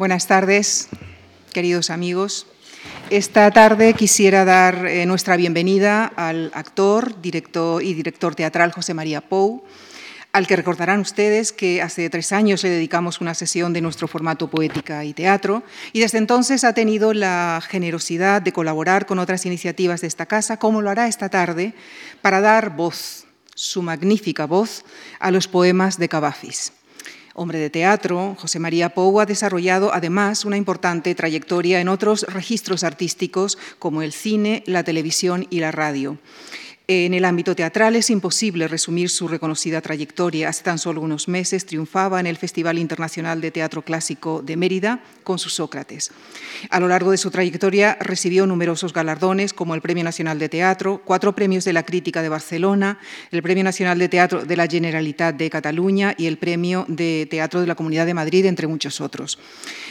Buenas tardes, queridos amigos. Esta tarde quisiera dar eh, nuestra bienvenida al actor, director y director teatral José María Pou, al que recordarán ustedes que hace tres años le dedicamos una sesión de nuestro formato poética y teatro y desde entonces ha tenido la generosidad de colaborar con otras iniciativas de esta casa, como lo hará esta tarde, para dar voz, su magnífica voz, a los poemas de Cavafis. Hombre de teatro, José María Pou ha desarrollado además una importante trayectoria en otros registros artísticos como el cine, la televisión y la radio. En el ámbito teatral es imposible resumir su reconocida trayectoria. Hace tan solo unos meses triunfaba en el Festival Internacional de Teatro Clásico de Mérida con sus Sócrates. A lo largo de su trayectoria recibió numerosos galardones como el Premio Nacional de Teatro, cuatro premios de la Crítica de Barcelona, el Premio Nacional de Teatro de la Generalitat de Cataluña y el Premio de Teatro de la Comunidad de Madrid, entre muchos otros.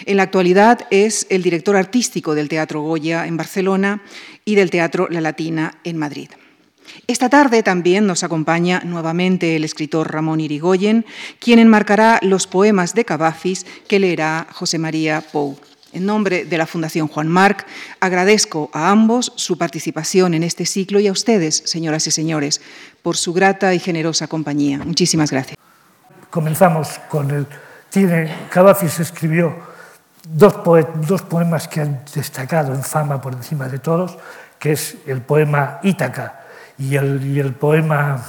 En la actualidad es el director artístico del Teatro Goya en Barcelona y del Teatro La Latina en Madrid. Esta tarde también nos acompaña nuevamente el escritor Ramón Irigoyen, quien enmarcará los poemas de Cavafis que leerá José María Pou. En nombre de la Fundación Juan Marc, agradezco a ambos su participación en este ciclo y a ustedes, señoras y señores, por su grata y generosa compañía. Muchísimas gracias. Comenzamos con el... Tiene, Cavafis escribió dos, dos poemas que han destacado en fama por encima de todos, que es el poema Ítaca, y el, poema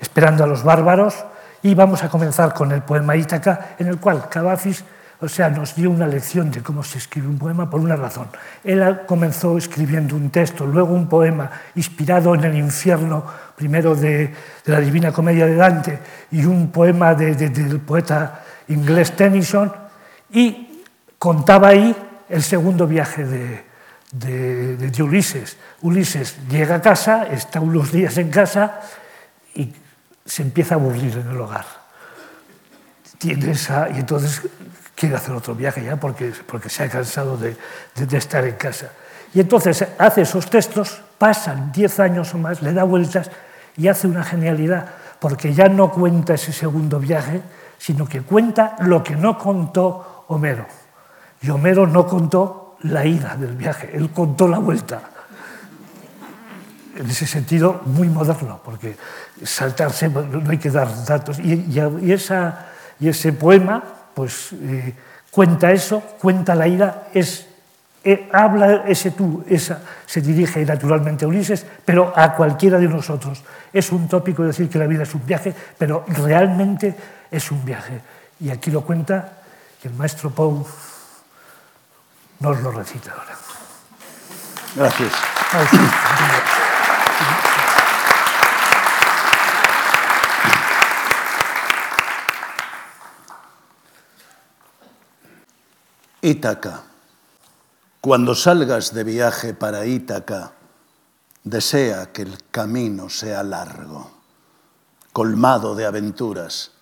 Esperando a los bárbaros, y vamos a comenzar con el poema Ítaca, en el cual Cavafis o sea, nos dio una lección de cómo se escribe un poema por una razón. Él comenzó escribiendo un texto, luego un poema inspirado en el infierno, primero de, la Divina Comedia de Dante y un poema del poeta inglés Tennyson, y contaba ahí el segundo viaje de, de, Ulises. Ulises llega a casa, está unos días en casa y se empieza a aburrir en el hogar. Tiene esa, y entonces quiere hacer otro viaje ya porque, porque se ha cansado de, de, estar en casa. Y entonces hace esos textos, pasan 10 años o más, le da vueltas y hace una genialidad, porque ya no cuenta ese segundo viaje, sino que cuenta lo que no contó Homero. Y Homero no contó la ida del viaje, él contó la vuelta. En ese sentido, muy moderno, porque saltarse, no hay que dar datos. Y, esa, y ese poema, pues eh, cuenta eso, cuenta la ida, es, eh, habla ese tú, esa, se dirige naturalmente a Ulises, pero a cualquiera de nosotros. Es un tópico decir que la vida es un viaje, pero realmente es un viaje. Y aquí lo cuenta el maestro Pou nos lo recita ahora. Gracias. Ítaca. Cuando salgas de viaje para Ítaca, desea que el camino sea largo, colmado de aventuras,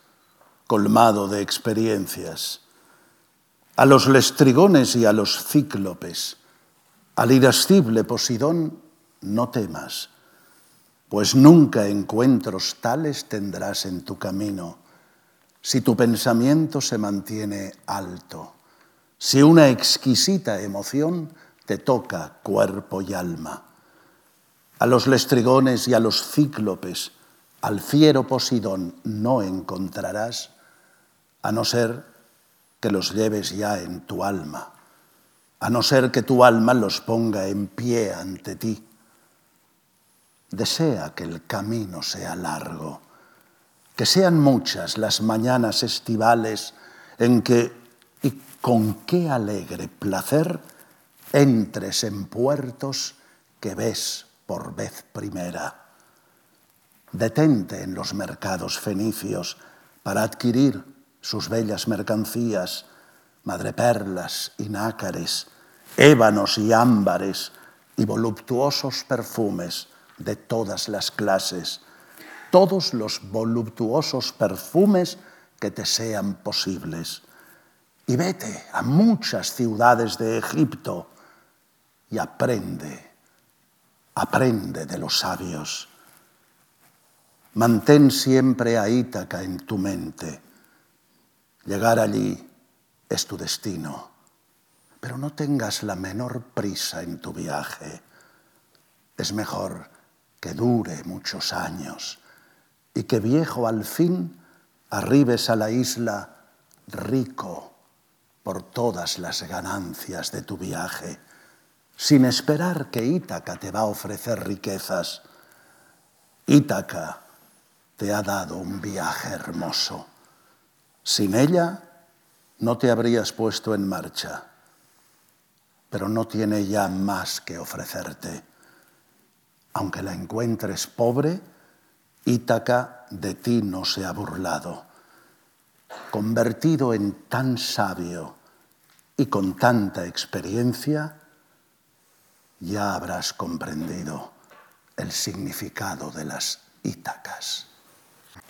colmado de experiencias a los lestrigones y a los cíclopes, al irascible Posidón, no temas, pues nunca encuentros tales tendrás en tu camino si tu pensamiento se mantiene alto, si una exquisita emoción te toca cuerpo y alma. A los lestrigones y a los cíclopes, al fiero Posidón no encontrarás, a no ser que los lleves ya en tu alma, a no ser que tu alma los ponga en pie ante ti. Desea que el camino sea largo, que sean muchas las mañanas estivales en que, y con qué alegre placer, entres en puertos que ves por vez primera. Detente en los mercados fenicios para adquirir sus bellas mercancías, madreperlas y nácares, ébanos y ámbares y voluptuosos perfumes de todas las clases, todos los voluptuosos perfumes que te sean posibles. Y vete a muchas ciudades de Egipto y aprende, aprende de los sabios. Mantén siempre a Ítaca en tu mente Llegar allí es tu destino, pero no tengas la menor prisa en tu viaje. Es mejor que dure muchos años y que viejo al fin arribes a la isla rico por todas las ganancias de tu viaje, sin esperar que Ítaca te va a ofrecer riquezas. Ítaca te ha dado un viaje hermoso. Sin ella no te habrías puesto en marcha, pero no tiene ya más que ofrecerte. Aunque la encuentres pobre, Ítaca de ti no se ha burlado. Convertido en tan sabio y con tanta experiencia, ya habrás comprendido el significado de las Ítacas.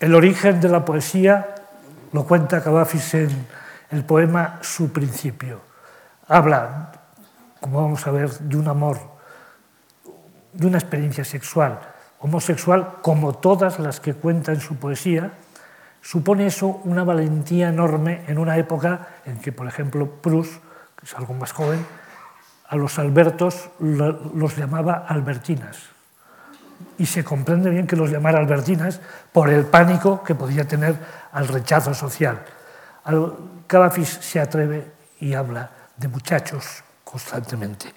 El origen de la poesía lo cuenta Cavafis en el poema Su principio. Habla, como vamos a ver, de un amor, de una experiencia sexual, homosexual, como todas las que cuenta en su poesía. Supone eso una valentía enorme en una época en que, por ejemplo, Proust, que es algo más joven, a los Albertos los llamaba albertinas. Y se comprende bien que los llamara albertinas por el pánico que podía tener al rechazo social. Cavafis se atreve y habla de muchachos constantemente.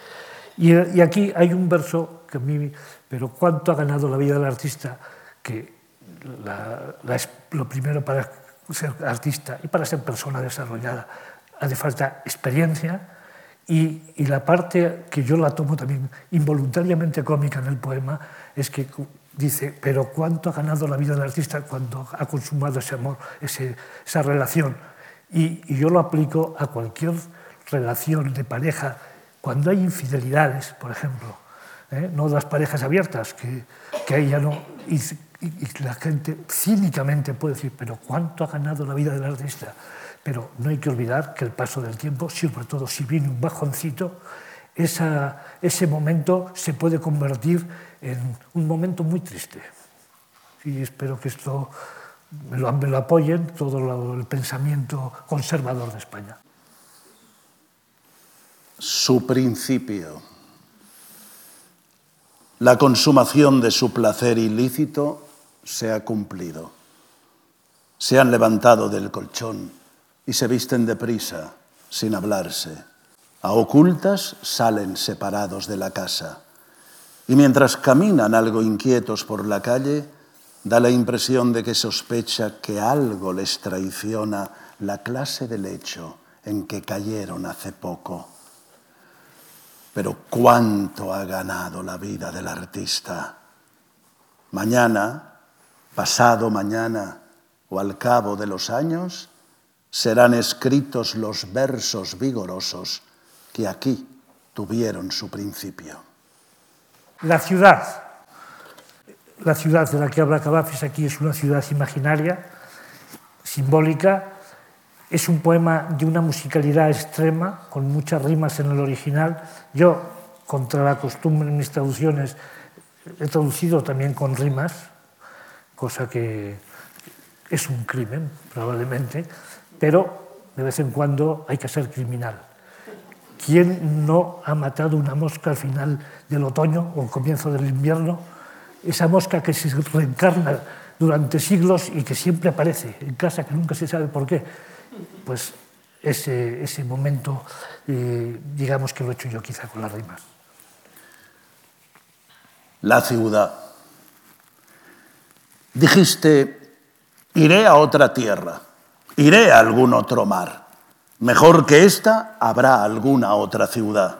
Y, aquí hay un verso que a mí, pero cuánto ha ganado la vida del artista, que lo primero para ser artista y para ser persona desarrollada hace falta experiencia y, y, la parte que yo la tomo también involuntariamente cómica en el poema es que dice, pero cuánto ha ganado la vida del artista cuando ha consumado ese amor, ese, esa relación. Y, y, yo lo aplico a cualquier relación de pareja, cuando hay infidelidades, por ejemplo, ¿eh? no las parejas abiertas, que, que ahí ya no... Y, y la gente cínicamente puede decir, pero ¿cuánto ha ganado la vida del artista? Pero no hay que olvidar que el paso del tiempo, sobre todo si viene un bajoncito, esa, ese momento se puede convertir en un momento muy triste. Y espero que esto me lo, me lo apoyen todo lo, el pensamiento conservador de España. Su principio, la consumación de su placer ilícito se ha cumplido. Se han levantado del colchón y se visten deprisa, sin hablarse. A ocultas salen separados de la casa y mientras caminan algo inquietos por la calle, da la impresión de que sospecha que algo les traiciona la clase de lecho en que cayeron hace poco. Pero cuánto ha ganado la vida del artista. Mañana, pasado mañana o al cabo de los años, serán escritos los versos vigorosos que aquí tuvieron su principio. La ciudad, la ciudad de la que habla Cavafis aquí es una ciudad imaginaria, simbólica, es un poema de una musicalidad extrema, con muchas rimas en el original. Yo, contra la costumbre en mis traducciones, he traducido también con rimas, cosa que es un crimen, probablemente, pero de vez en cuando hay que ser criminal. ¿Quién no ha matado una mosca al final del otoño o al comienzo del invierno? Esa mosca que se reencarna durante siglos y que siempre aparece en casa, que nunca se sabe por qué. Pues ese, ese momento, eh, digamos que lo he hecho yo quizá con las rimas. La ciudad. Dijiste, iré a otra tierra, iré a algún otro mar. Mejor que esta habrá alguna otra ciudad.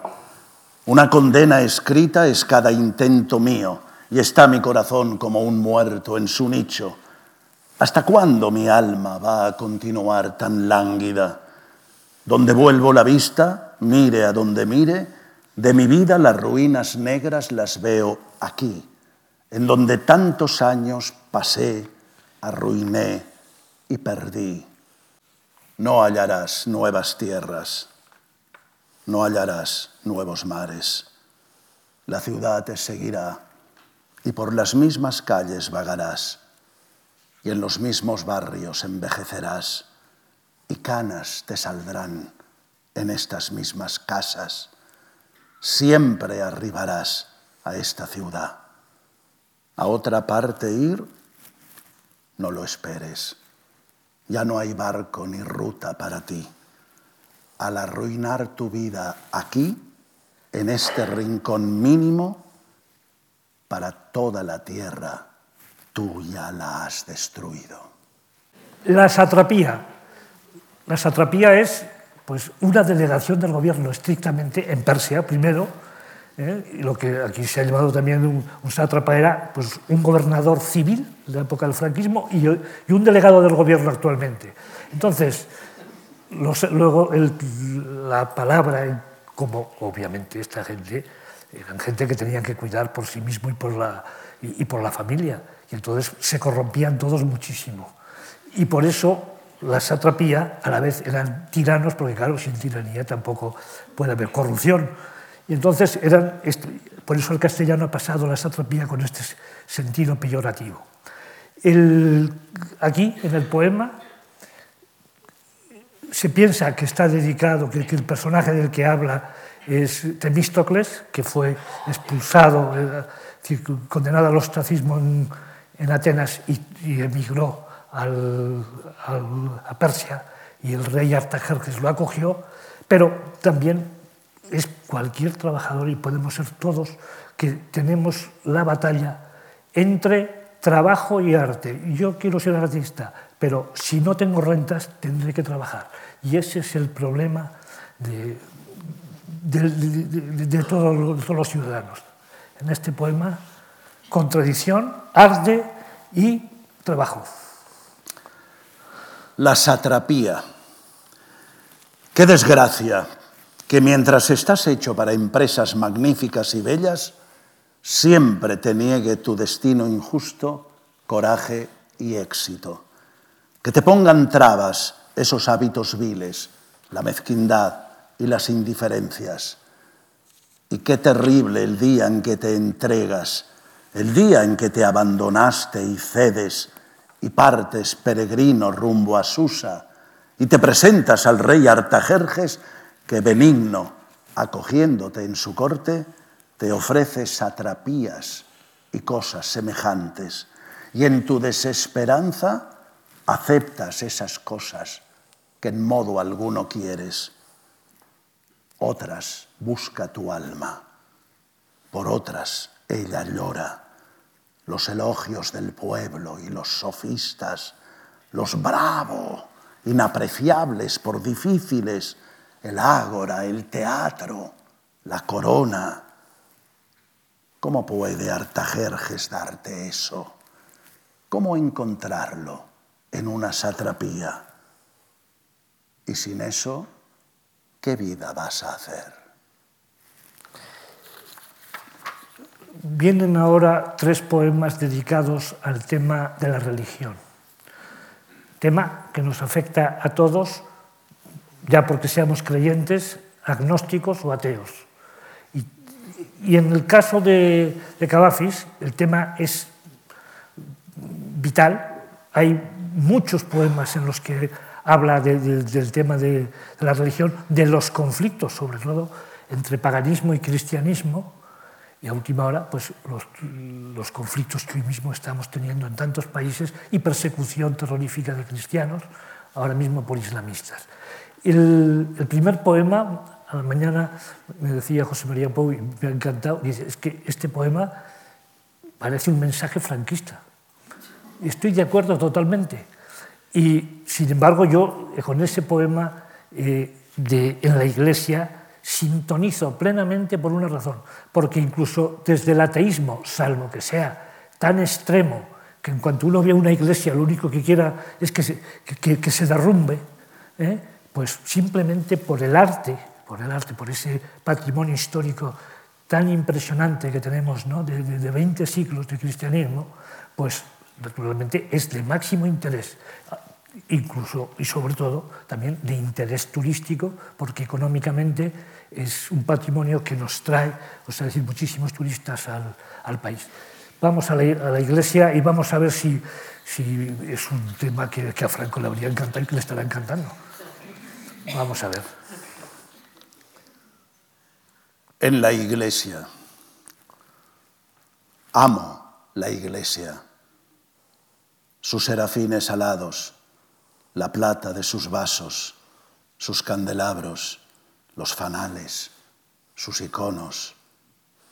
Una condena escrita es cada intento mío y está mi corazón como un muerto en su nicho. ¿Hasta cuándo mi alma va a continuar tan lánguida? Donde vuelvo la vista, mire a donde mire, de mi vida las ruinas negras las veo aquí, en donde tantos años pasé, arruiné y perdí no hallarás nuevas tierras, no hallarás nuevos mares. La ciudad te seguirá y por las mismas calles vagarás y en los mismos barrios envejecerás y canas te saldrán en estas mismas casas. Siempre arribarás a esta ciudad. A otra parte ir, no lo esperes. Ya no hay barco ni ruta para ti. Al arruinar tu vida aquí, en este rincón mínimo, para toda la tierra, tú ya la has destruido. La satrapía. La satrapía es pues, una delegación del gobierno estrictamente en Persia, primero, ¿eh? lo que aquí se ha llamado también un, un sátrapa era pues, un gobernador civil de la época del franquismo y, y un delegado del gobierno actualmente. Entonces, los, luego el, la palabra, como obviamente esta gente, eran gente que tenían que cuidar por sí mismo y por la, y, y por la familia, y entonces se corrompían todos muchísimo. Y por eso la satrapía a la vez eran tiranos, porque claro, sin tiranía tampoco puede haber corrupción. Y entonces eran, por eso el castellano ha pasado la satrapía con este sentido peyorativo. Aquí, en el poema, se piensa que está dedicado, que, el personaje del que habla es Temístocles, que fue expulsado, eh, condenado al ostracismo en, en Atenas y, emigró a Persia, y el rey Artajerjes lo acogió, pero también es cualquier trabajador, y podemos ser todos, que tenemos la batalla entre trabajo y arte. Yo quiero ser artista, pero si no tengo rentas, tendré que trabajar. Y ese es el problema de, de, de, todos, todos, los ciudadanos. En este poema, contradicción, arte y trabajo. La satrapía. Qué desgracia que mientras estás hecho para empresas magníficas y bellas, siempre te niegue tu destino injusto, coraje y éxito. Que te pongan trabas esos hábitos viles, la mezquindad y las indiferencias. Y qué terrible el día en que te entregas, el día en que te abandonaste y cedes y partes peregrino rumbo a Susa y te presentas al rey Artajerjes que benigno, acogiéndote en su corte, te ofrece satrapías y cosas semejantes, y en tu desesperanza aceptas esas cosas que en modo alguno quieres. Otras busca tu alma, por otras ella llora. Los elogios del pueblo y los sofistas, los bravo, inapreciables por difíciles, el ágora, el teatro, la corona. ¿Cómo puede Artajerjes darte eso? ¿Cómo encontrarlo en una satrapía? Y sin eso, ¿qué vida vas a hacer? Vienen ahora tres poemas dedicados al tema de la religión, tema que nos afecta a todos ya porque seamos creyentes, agnósticos o ateos. Y, en el caso de, de Cavafis, el tema es vital. Hay muchos poemas en los que habla de, de, del tema de, la religión, de los conflictos, sobre todo, entre paganismo y cristianismo, y a última hora, pues los, conflictos que hoy mismo estamos teniendo en tantos países y persecución terrorífica de cristianos, ahora mismo por islamistas. El, el, primer poema, a la mañana me decía José María Pou, y me ha encantado, dice, es que este poema parece un mensaje franquista. Estoy de acuerdo totalmente. Y, sin embargo, yo con ese poema eh, de, en la iglesia sintonizo plenamente por una razón, porque incluso desde el ateísmo, salvo que sea tan extremo, que en cuanto uno ve una iglesia lo único que quiera es que se, que, que se derrumbe, ¿eh? Pues simplemente por el arte, por el arte, por ese patrimonio histórico tan impresionante que tenemos ¿no? de, de, de 20 siglos de cristianismo, pues naturalmente es de máximo interés, incluso y sobre todo también de interés turístico, porque económicamente es un patrimonio que nos trae, o sea, decir, muchísimos turistas al, al país. Vamos a la, a la, iglesia y vamos a ver si, si es un tema que, que a Franco le habría encantado y que le estará encantando. Vamos a ver. en la iglesia. Amo la iglesia, sus serafines alados, la plata de sus vasos, sus candelabros, los fanales, sus iconos,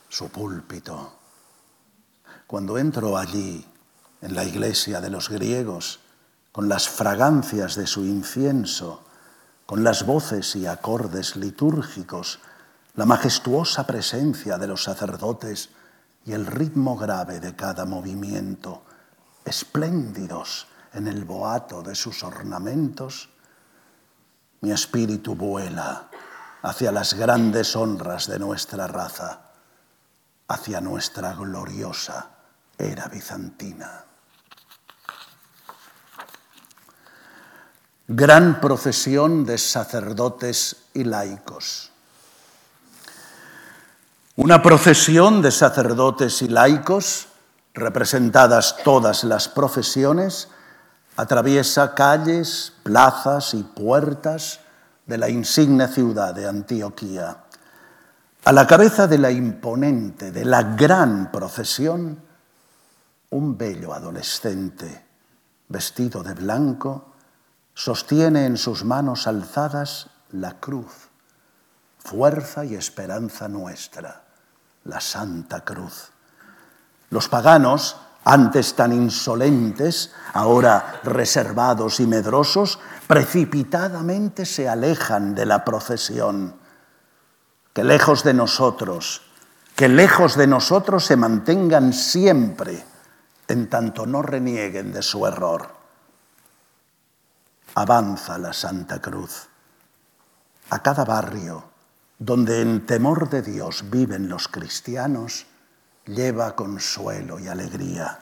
su púlpito. Cuando entro allí, en la iglesia de los griegos, con las fragancias de su incienso, con las voces y acordes litúrgicos, la majestuosa presencia de los sacerdotes y el ritmo grave de cada movimiento, espléndidos en el boato de sus ornamentos, mi espíritu vuela hacia las grandes honras de nuestra raza, hacia nuestra gloriosa era bizantina. Gran procesión de sacerdotes y laicos. Una procesión de sacerdotes y laicos, representadas todas las profesiones, atraviesa calles, plazas y puertas de la insigne ciudad de Antioquía. A la cabeza de la imponente, de la gran procesión, un bello adolescente, vestido de blanco, sostiene en sus manos alzadas la cruz, fuerza y esperanza nuestra la Santa Cruz. Los paganos, antes tan insolentes, ahora reservados y medrosos, precipitadamente se alejan de la procesión. Que lejos de nosotros, que lejos de nosotros se mantengan siempre, en tanto no renieguen de su error. Avanza la Santa Cruz. A cada barrio, donde en temor de Dios viven los cristianos, lleva consuelo y alegría.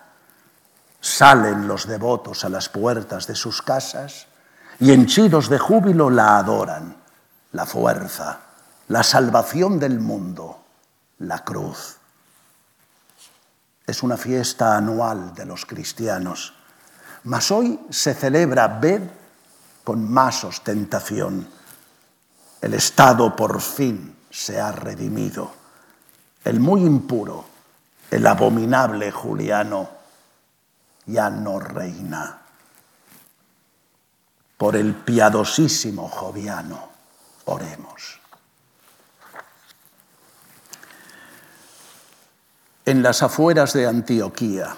Salen los devotos a las puertas de sus casas y henchidos de júbilo la adoran, la fuerza, la salvación del mundo, la cruz. Es una fiesta anual de los cristianos, mas hoy se celebra, ved, con más ostentación el Estado por fin se ha redimido. El muy impuro, el abominable Juliano, ya no reina. Por el piadosísimo Joviano, oremos. En las afueras de Antioquía,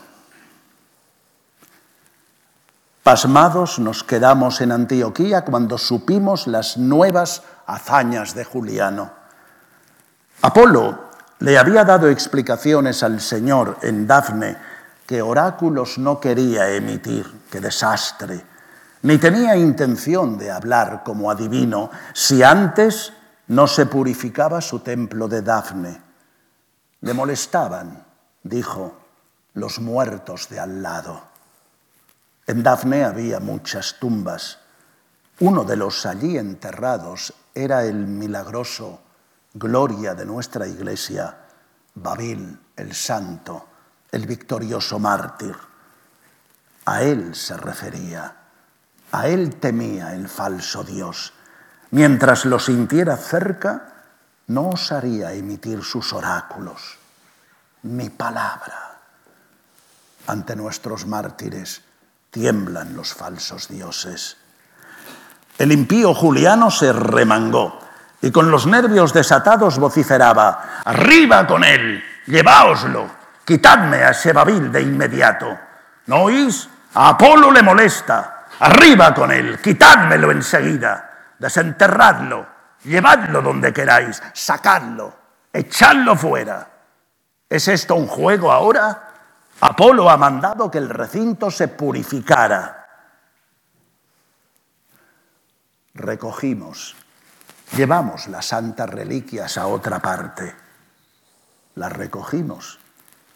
pasmados nos quedamos en Antioquía cuando supimos las nuevas hazañas de Juliano. Apolo le había dado explicaciones al Señor en Dafne que oráculos no quería emitir, qué desastre, ni tenía intención de hablar como adivino si antes no se purificaba su templo de Dafne. Le molestaban, dijo, los muertos de al lado. En Dafne había muchas tumbas. Uno de los allí enterrados era el milagroso gloria de nuestra iglesia, Babil el santo, el victorioso mártir. A él se refería, a él temía el falso Dios. Mientras lo sintiera cerca, no osaría emitir sus oráculos, mi palabra. Ante nuestros mártires tiemblan los falsos dioses. El impío Juliano se remangó y con los nervios desatados vociferaba, arriba con él, lleváoslo, quitadme a ese Babil de inmediato. ¿No oís? A Apolo le molesta, arriba con él, quitádmelo enseguida, desenterradlo, llevadlo donde queráis, sacadlo, echadlo fuera. ¿Es esto un juego ahora? Apolo ha mandado que el recinto se purificara recogimos, llevamos las santas reliquias a otra parte, las recogimos,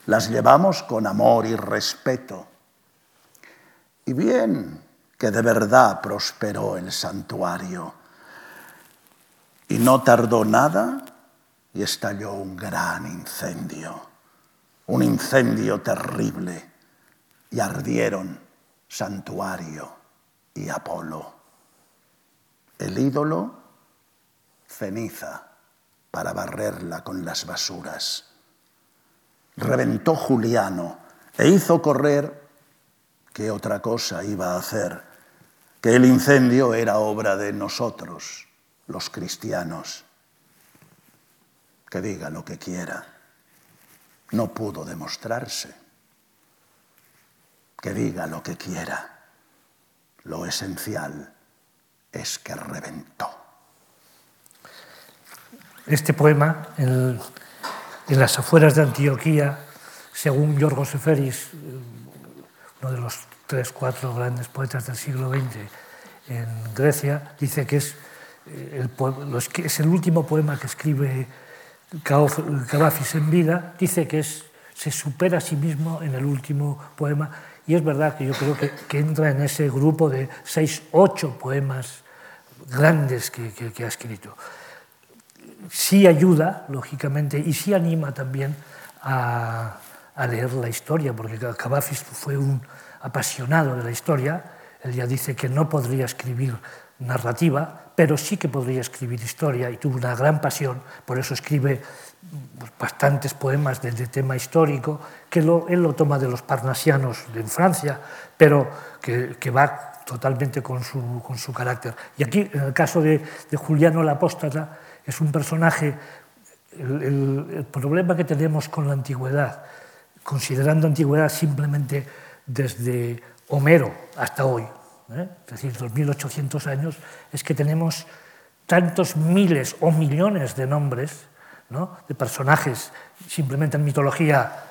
las llevamos con amor y respeto. Y bien que de verdad prosperó el santuario. Y no tardó nada y estalló un gran incendio, un incendio terrible, y ardieron santuario y Apolo el ídolo, ceniza, para barrerla con las basuras. Reventó Juliano e hizo correr, ¿qué otra cosa iba a hacer? Que el incendio era obra de nosotros, los cristianos. Que diga lo que quiera. No pudo demostrarse. Que diga lo que quiera. Lo esencial es que reventó. Este poema, en, las afueras de Antioquía, según Yorgos Seferis, uno de los tres, cuatro grandes poetas del siglo XX en Grecia, dice que eh, el, es el último poema que escribe Cavafis en vida, dice que se supera a sí mismo en el último poema y es verdad que yo creo que, entra en ese grupo de seis, ocho poemas grandes que, ha escrito. Sí ayuda, lógicamente, y sí anima también a, a leer la historia, porque Cavafis fue un apasionado de la historia. Él ya dice que no podría escribir narrativa, pero sí que podría escribir historia y tuvo una gran pasión, por eso escribe pues, bastantes poemas de tema histórico, que él lo toma de los parnasianos en Francia, pero que, que va totalmente con su, con su, carácter. Y aquí, en el caso de, de Juliano el Apóstata, es un personaje, el, el, el problema que tenemos con la antigüedad, considerando antigüedad simplemente desde Homero hasta hoy, ¿eh? es decir, 2.800 años, es que tenemos tantos miles o millones de nombres, ¿no? de personajes, simplemente en mitología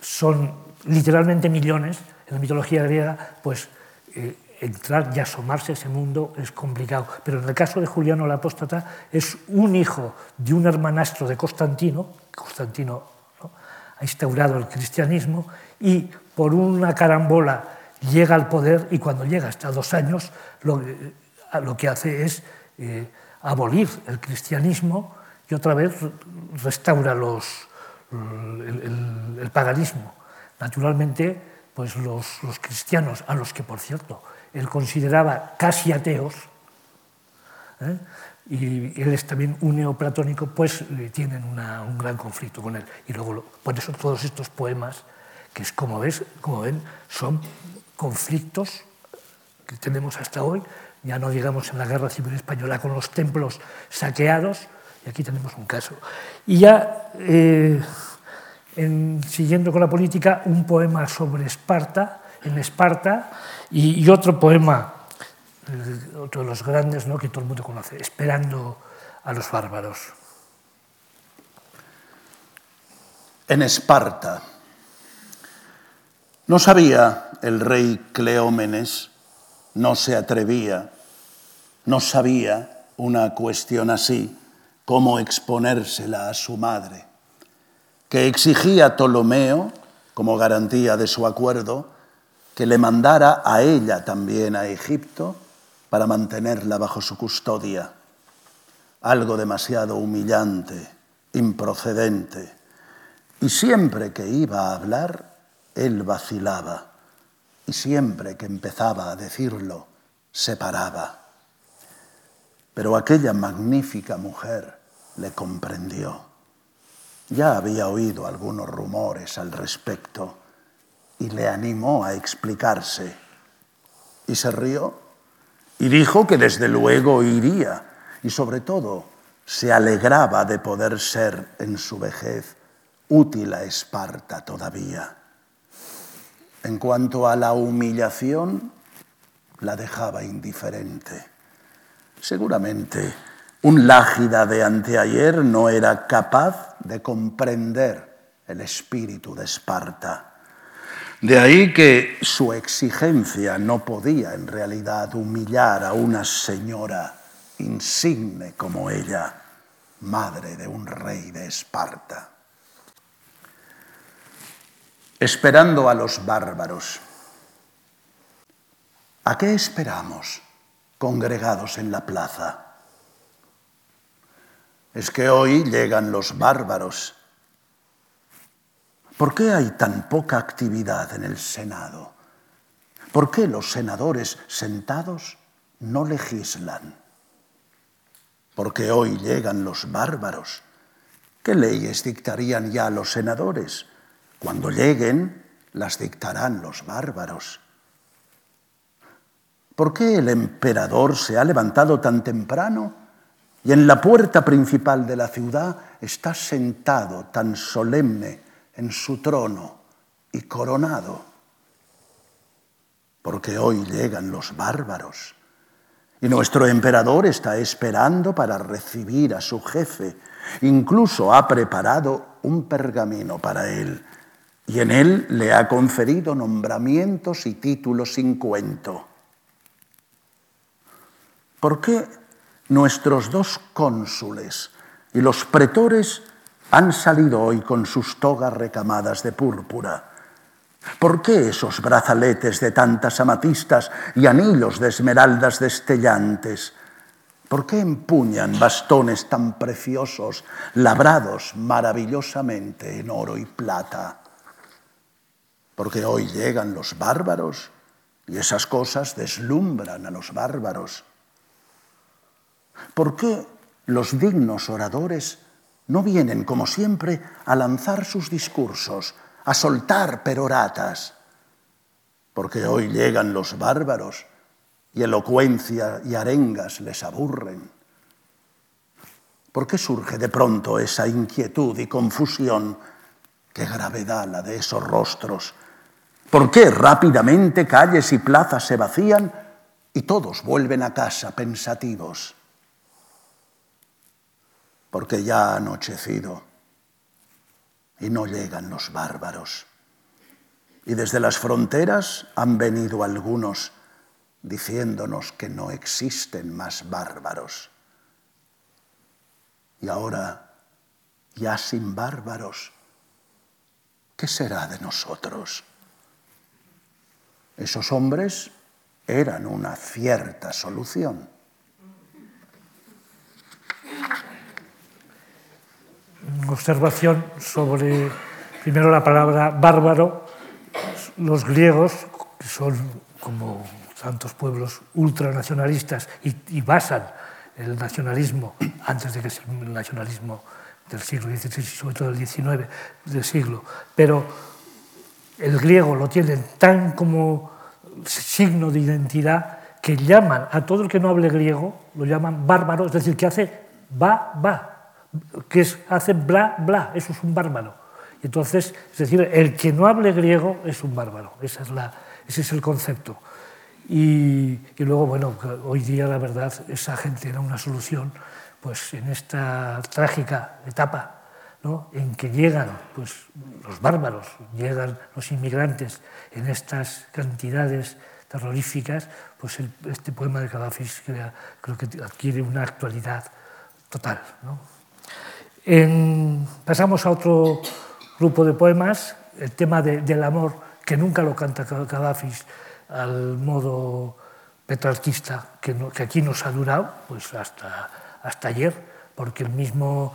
son literalmente millones, en la mitología griega, pues eh, entrar y asomarse a ese mundo es complicado. Pero en el caso de Juliano el Apóstata, es un hijo de un hermanastro de Constantino, Constantino ¿no? ha instaurado el cristianismo, y por una carambola llega al poder y cuando llega hasta dos años lo, lo que hace es eh, abolir el cristianismo y otra vez restaura los, el, paganismo. Naturalmente, pues los, los, cristianos, a los que por cierto él consideraba casi ateos, ¿eh? y él es también un neoplatónico, pues eh, tienen un gran conflicto con él. Y luego, por eso todos estos poemas, que es como, ves, como ven, son conflictos que tenemos hasta hoy, ya no digamos en la guerra civil española con los templos saqueados, y aquí tenemos un caso. Y ya, eh, en, siguiendo con la política, un poema sobre Esparta, en Esparta, y, y otro poema, eh, otro de los grandes ¿no? que todo el mundo conoce, Esperando a los bárbaros. En Esparta. No sabía el rey Cleómenes, no se atrevía, no sabía una cuestión así, cómo exponérsela a su madre, que exigía a Ptolomeo, como garantía de su acuerdo, que le mandara a ella también a Egipto para mantenerla bajo su custodia. Algo demasiado humillante, improcedente. Y siempre que iba a hablar, él vacilaba y siempre que empezaba a decirlo, se paraba. Pero aquella magnífica mujer le comprendió. Ya había oído algunos rumores al respecto y le animó a explicarse. Y se rió y dijo que desde luego iría y sobre todo se alegraba de poder ser en su vejez útil a Esparta todavía. En cuanto a la humillación, la dejaba indiferente. Seguramente un lágida de anteayer no era capaz de comprender el espíritu de Esparta. De ahí que su exigencia no podía en realidad humillar a una señora insigne como ella, madre de un rey de Esparta esperando a los bárbaros. ¿A qué esperamos congregados en la plaza? Es que hoy llegan los bárbaros. ¿Por qué hay tan poca actividad en el Senado? ¿Por qué los senadores sentados no legislan? porque hoy llegan los bárbaros. ¿Qué leyes dictarían ya los senadores? Cuando lleguen, las dictarán los bárbaros. ¿Por qué el emperador se ha levantado tan temprano y en la puerta principal de la ciudad está sentado tan solemne en su trono y coronado? Porque hoy llegan los bárbaros y nuestro emperador está esperando para recibir a su jefe. Incluso ha preparado un pergamino para él y en él le ha conferido nombramientos y títulos sin cuento. ¿Por qué nuestros dos cónsules y los pretores han salido hoy con sus togas recamadas de púrpura? ¿Por qué esos brazaletes de tantas amatistas y anillos de esmeraldas destellantes? ¿Por qué empuñan bastones tan preciosos, labrados maravillosamente en oro y plata? Porque hoy llegan los bárbaros y esas cosas deslumbran a los bárbaros. ¿Por qué los dignos oradores no vienen, como siempre, a lanzar sus discursos, a soltar peroratas? Porque hoy llegan los bárbaros y elocuencia y arengas les aburren. ¿Por qué surge de pronto esa inquietud y confusión? Qué gravedad la de esos rostros. ¿Por qué rápidamente calles y plazas se vacían y todos vuelven a casa pensativos? porque ya ha anochecido y no llegan los bárbaros. Y desde las fronteras han venido algunos diciéndonos que no existen más bárbaros. Y ahora, ya sin bárbaros, ¿qué será de nosotros? Esos hombres eran una cierta solución. observación sobre, primero la palabra bárbaro. Los griegos, que son como tantos pueblos ultranacionalistas y, basan el nacionalismo, antes de que el nacionalismo del siglo XVI y sobre todo del XIX del siglo, pero el griego lo tienen tan como signo de identidad que llaman a todo el que no hable griego, lo llaman bárbaro, es decir, que hace va, va, que es, hace bla, bla, eso es un bárbaro. Entonces, es decir, el que no hable griego es un bárbaro, Esa es la, ese es el concepto. Y, y, luego, bueno, hoy día la verdad, esa gente era una solución, pues en esta trágica etapa ¿no? en que llegan pues, los bárbaros, llegan los inmigrantes en estas cantidades terroríficas, pues el, este poema de Gaddafi creo que adquiere una actualidad total. ¿no? En, pasamos a otro grupo de poemas, el tema de, del amor, que nunca lo canta Gaddafi al modo petrarquista que, no, que, aquí nos ha durado pues hasta, hasta ayer, porque el mismo,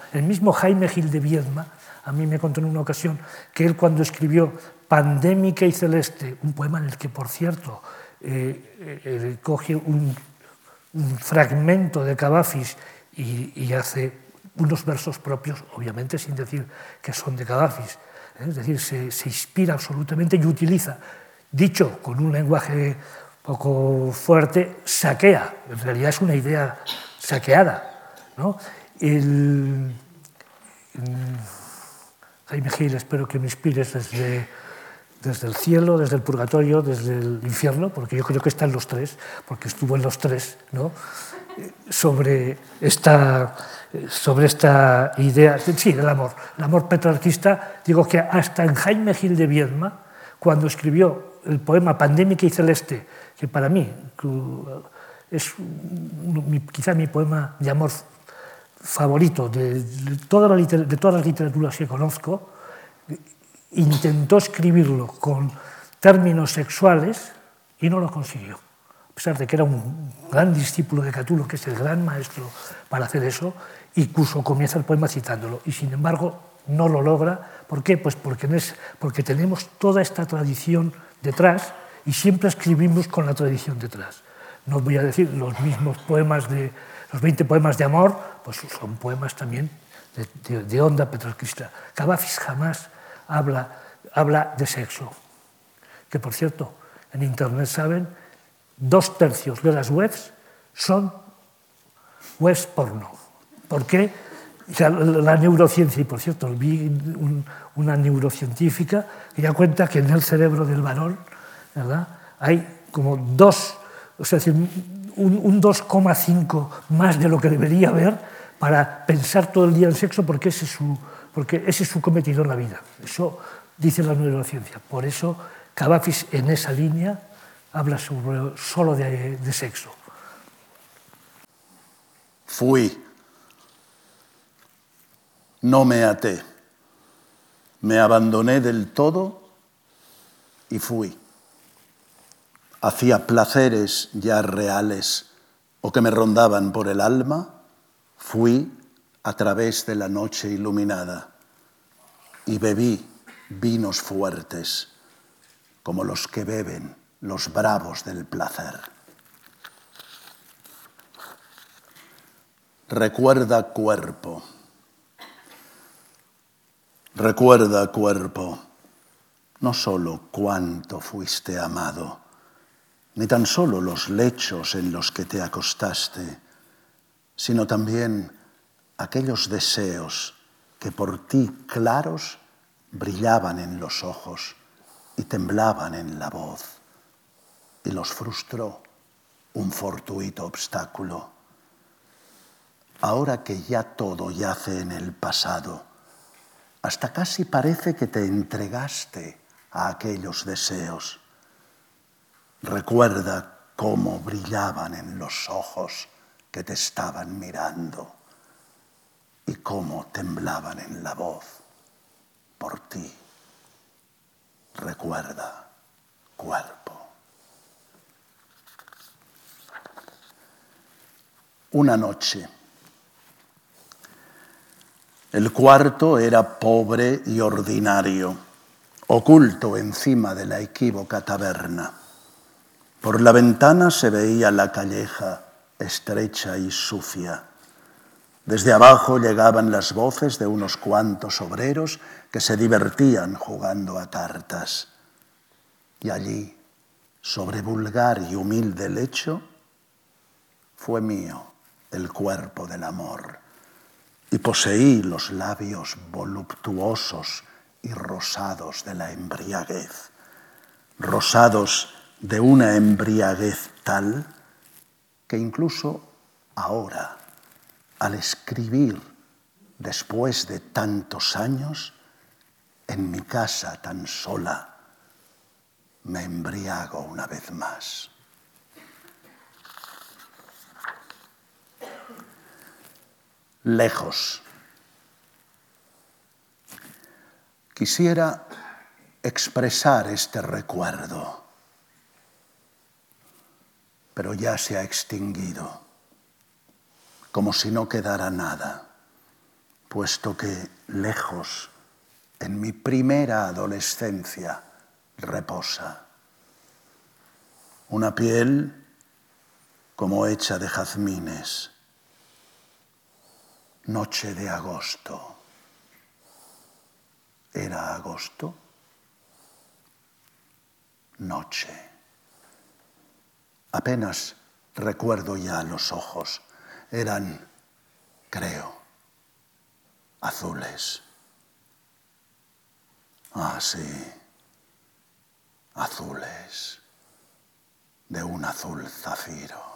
Jaime Gil de Viedma a mí me contó en una ocasión que él cuando escribió Pandémica y Celeste, un poema en el que, por cierto, eh, eh, coge un, fragmento de Cavafis y, hace unos versos propios, obviamente sin decir que son de Gaddafi, ¿eh? es decir, se, se, inspira absolutamente y utiliza, dicho con un lenguaje poco fuerte, saquea, en realidad es una idea saqueada. ¿no? El, Jaime Gil, espero que me inspires desde, desde el cielo, desde el purgatorio, desde el infierno, porque yo creo que están los tres, porque estuvo en los tres, ¿no? sobre esta sobre esta idea, sí, del amor, el amor petrarquista, digo que hasta en Jaime Gil de Viedma, cuando escribió el poema Pandémica y Celeste, que para mí es quizá mi poema de amor favorito de, toda la, de todas las literaturas que conozco, intentó escribirlo con términos sexuales y no lo consiguió. A pesar de que era un gran discípulo de Catulo, que es el gran maestro para hacer eso, y Cuso comienza el poema citándolo, y sin embargo no lo logra. ¿Por qué? Pues porque, es, porque tenemos toda esta tradición detrás y siempre escribimos con la tradición detrás. No voy a decir los mismos poemas de los 20 poemas de amor, pues son poemas también de, onda petrocrista. Cavafis jamás habla, habla de sexo, que por cierto, en Internet saben, dos tercios de las webs son webs porno. ¿Por qué? la neurociencia, y por cierto, vi una neurocientífica que ya cuenta que en el cerebro del varón ¿verdad? hay como dos, o sea, un, un 2,5 más de lo que debería haber para pensar todo el día en sexo porque ese, es su, porque ese es su cometido en la vida. Eso dice la neurociencia. Por eso Cavafis en esa línea habla sobre, solo de, de sexo. Fui. No me até. Me abandoné del todo y fui. Hacía placeres ya reales o que me rondaban por el alma, fui a través de la noche iluminada y bebí vinos fuertes como los que beben los bravos del placer. Recuerda cuerpo, recuerda cuerpo, no solo cuánto fuiste amado, ni tan solo los lechos en los que te acostaste, sino también aquellos deseos que por ti claros brillaban en los ojos y temblaban en la voz, y los frustró un fortuito obstáculo. Ahora que ya todo yace en el pasado, hasta casi parece que te entregaste a aquellos deseos. Recuerda cómo brillaban en los ojos que te estaban mirando y cómo temblaban en la voz por ti. Recuerda, cuerpo. Una noche. El cuarto era pobre y ordinario, oculto encima de la equívoca taberna. Por la ventana se veía la calleja estrecha y sucia. Desde abajo llegaban las voces de unos cuantos obreros que se divertían jugando a cartas. Y allí, sobre vulgar y humilde lecho, fue mío el cuerpo del amor y poseí los labios voluptuosos y rosados de la embriaguez, rosados de una embriaguez tal que incluso ahora, al escribir después de tantos años, en mi casa tan sola, me embriago una vez más. Lejos. Quisiera expresar este recuerdo pero ya se ha extinguido, como si no quedara nada, puesto que lejos, en mi primera adolescencia, reposa. Una piel como hecha de jazmines, noche de agosto. ¿Era agosto? Noche. Apenas recuerdo ya los ojos. Eran, creo, azules. Ah, sí, azules, de un azul zafiro.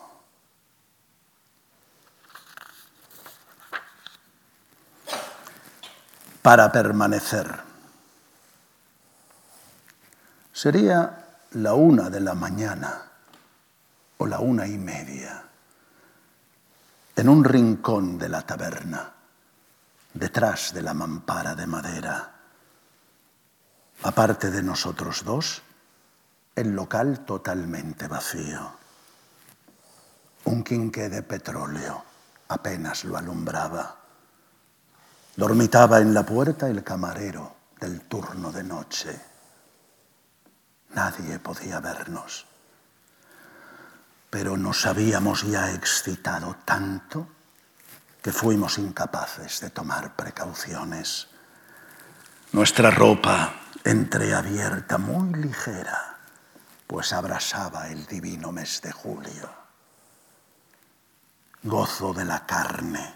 Para permanecer. Sería la una de la mañana o la una y media, en un rincón de la taberna, detrás de la mampara de madera. Aparte de nosotros dos, el local totalmente vacío. Un quinqué de petróleo apenas lo alumbraba. Dormitaba en la puerta el camarero del turno de noche. Nadie podía vernos pero nos habíamos ya excitado tanto que fuimos incapaces de tomar precauciones. Nuestra ropa entreabierta, muy ligera, pues abrasaba el divino mes de julio. Gozo de la carne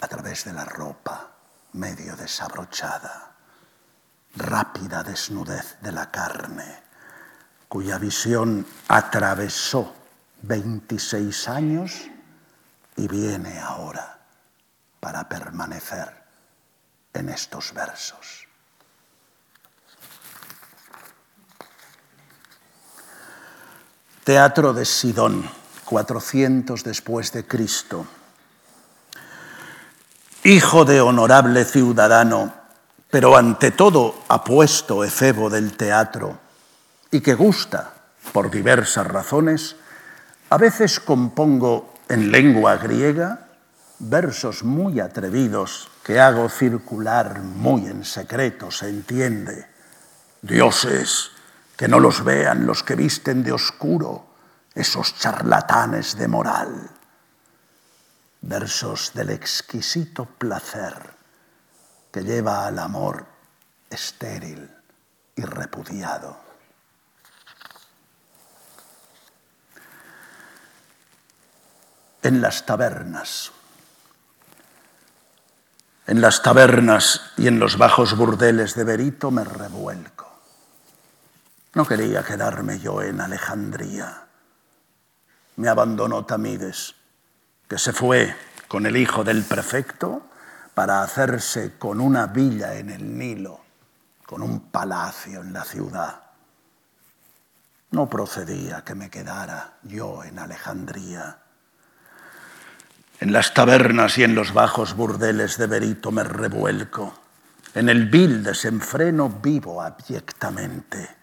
a través de la ropa medio desabrochada, rápida desnudez de la carne, cuya visión atravesó 26 años y viene ahora para permanecer en estos versos. Teatro de Sidón, 400 después de Cristo. Hijo de honorable ciudadano, pero ante todo apuesto efebo del teatro, y que gusta, por diversas razones, a veces compongo en lengua griega versos muy atrevidos que hago circular muy en secreto, se entiende. Dioses, que no los vean los que visten de oscuro, esos charlatanes de moral. Versos del exquisito placer que lleva al amor estéril y repudiado. En las tabernas. En las tabernas y en los bajos burdeles de Berito me revuelco. No quería quedarme yo en Alejandría. Me abandonó Tamides, que se fue con el hijo del prefecto para hacerse con una villa en el Nilo, con un palacio en la ciudad. No procedía que me quedara yo en Alejandría en las tabernas y en los bajos burdeles de Berito me revuelco. En el vil desenfreno vivo abyectamente.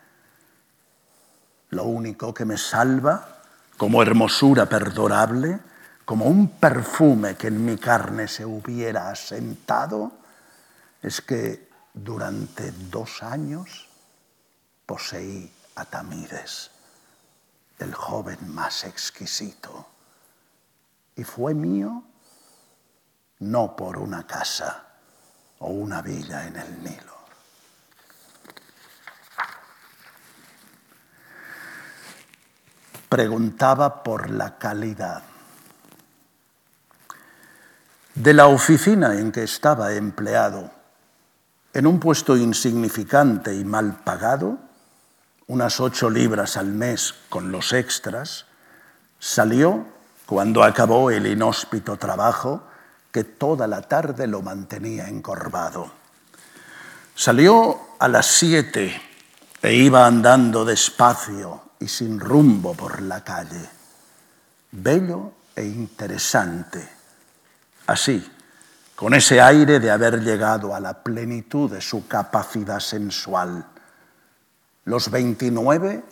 Lo único que me salva, como hermosura perdurable, como un perfume que en mi carne se hubiera asentado, es que durante dos años poseí a Tamides, el joven más exquisito y fue mío no por una casa o una villa en el Nilo. Preguntaba por la calidad de la oficina en que estaba empleado, en un puesto insignificante y mal pagado, unas ocho libras al mes con los extras, salió cuando acabó el inhóspito trabajo que toda la tarde lo mantenía encorvado. Salió a las siete e iba andando despacio y sin rumbo por la calle, bello e interesante, así, con ese aire de haber llegado a la plenitud de su capacidad sensual. Los 29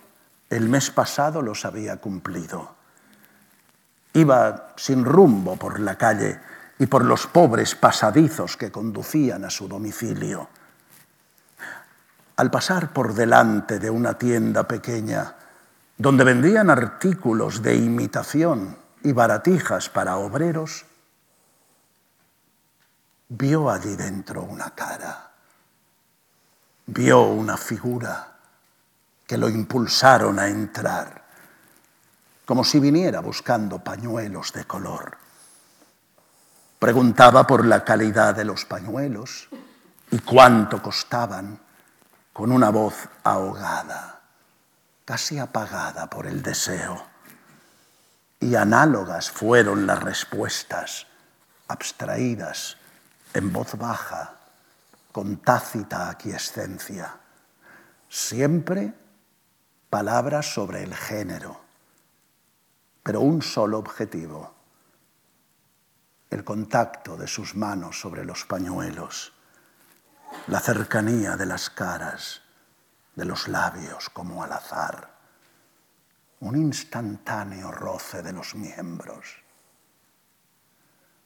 el mes pasado los había cumplido Iba sin rumbo por la calle y por los pobres pasadizos que conducían a su domicilio. Al pasar por delante de una tienda pequeña donde vendían artículos de imitación y baratijas para obreros, vio allí dentro una cara, vio una figura que lo impulsaron a entrar como si viniera buscando pañuelos de color. Preguntaba por la calidad de los pañuelos y cuánto costaban con una voz ahogada, casi apagada por el deseo. Y análogas fueron las respuestas, abstraídas, en voz baja, con tácita aquiescencia. Siempre palabras sobre el género pero un solo objetivo, el contacto de sus manos sobre los pañuelos, la cercanía de las caras, de los labios como al azar, un instantáneo roce de los miembros,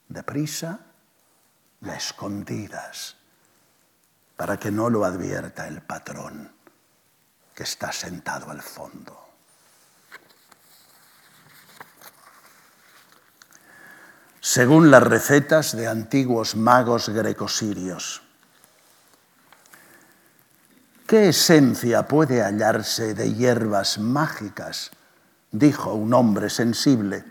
deprisa y escondidas, para que no lo advierta el patrón que está sentado al fondo. Según las recetas de antiguos magos grecosirios. ¿Qué esencia puede hallarse de hierbas mágicas? dijo un hombre sensible.